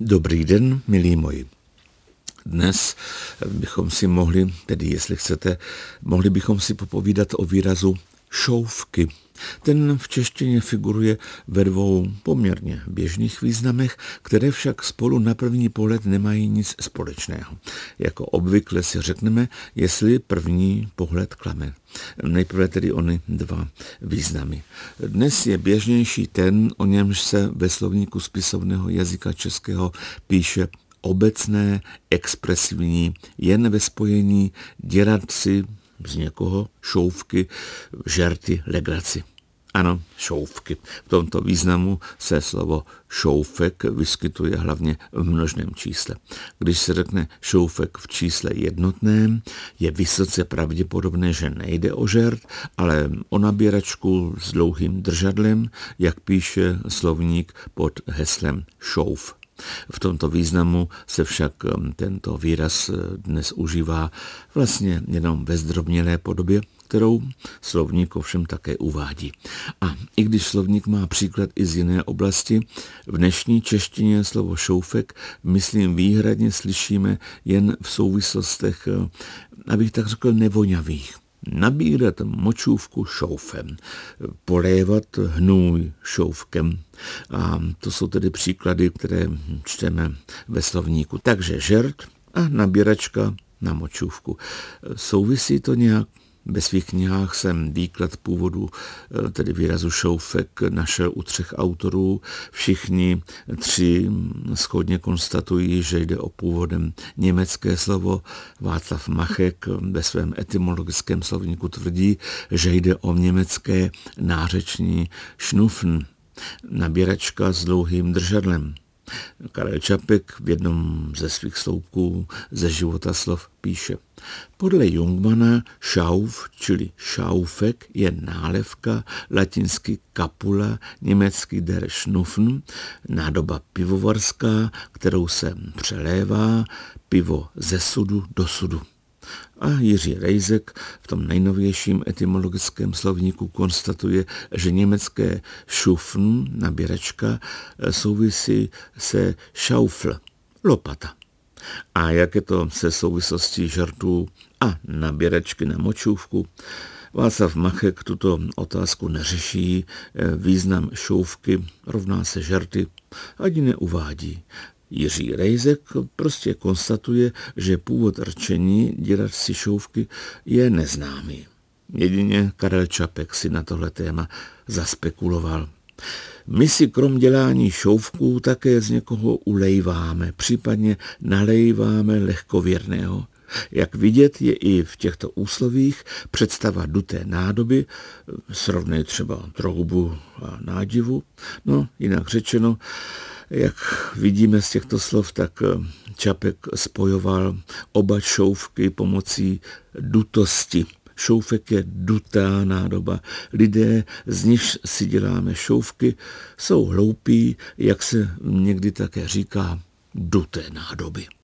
Dobrý den, milí moji. Dnes bychom si mohli, tedy jestli chcete, mohli bychom si popovídat o výrazu šouvky. Ten v češtině figuruje ve dvou poměrně běžných významech, které však spolu na první pohled nemají nic společného. Jako obvykle si řekneme, jestli první pohled klame. Nejprve tedy ony dva významy. Dnes je běžnější ten, o němž se ve slovníku spisovného jazyka českého píše obecné, expresivní, jen ve spojení dělat si z někoho šouvky, žerty, legraci. Ano, šouvky. V tomto významu se slovo šoufek vyskytuje hlavně v množném čísle. Když se řekne šoufek v čísle jednotném, je vysoce pravděpodobné, že nejde o žert, ale o nabíračku s dlouhým držadlem, jak píše slovník pod heslem šouf. V tomto významu se však um, tento výraz uh, dnes užívá vlastně jenom ve zdrobnělé podobě, kterou slovník ovšem také uvádí. A i když slovník má příklad i z jiné oblasti, v dnešní češtině slovo šoufek, myslím, výhradně slyšíme jen v souvislostech, uh, abych tak řekl, nevoňavých nabírat močůvku šoufem, polévat hnůj šoufkem. A to jsou tedy příklady, které čteme ve slovníku. Takže žert a nabíračka na močůvku. Souvisí to nějak? Ve svých knihách jsem výklad původu, eh, tedy výrazu šoufek, našel u třech autorů. Všichni tři schodně konstatují, že jde o původem německé slovo. Václav Machek ve svém etymologickém slovníku tvrdí, že jde o německé nářeční šnufn, nabíračka s dlouhým držadlem. Karel Čapek v jednom ze svých sloupků ze života slov píše. Podle Jungmana šauf, čili šaufek, je nálevka, latinsky kapula, německý der Schnuffen, nádoba pivovarská, kterou se přelévá pivo ze sudu do sudu. A Jiří Rejzek v tom nejnovějším etymologickém slovníku konstatuje, že německé šufn, nabíračka, souvisí se schaufl, lopata. A jak je to se souvislostí žartů a nabíračky na močůvku? Václav Machek tuto otázku neřeší, význam šouvky rovná se žarty ani neuvádí. Jiří Rejzek prostě konstatuje, že původ rčení dělat si šouvky je neznámý. Jedině Karel Čapek si na tohle téma zaspekuloval. My si krom dělání šouvků také z někoho ulejváme, případně nalejváme lehkověrného. Jak vidět je i v těchto úslovích představa duté nádoby, srovnej třeba troubu a nádivu, no jinak řečeno, jak vidíme z těchto slov, tak eh, Čapek spojoval oba šouvky pomocí dutosti. Šoufek je dutá nádoba. Lidé, z nich si děláme šouvky, jsou hloupí, jak se někdy také říká, duté nádoby.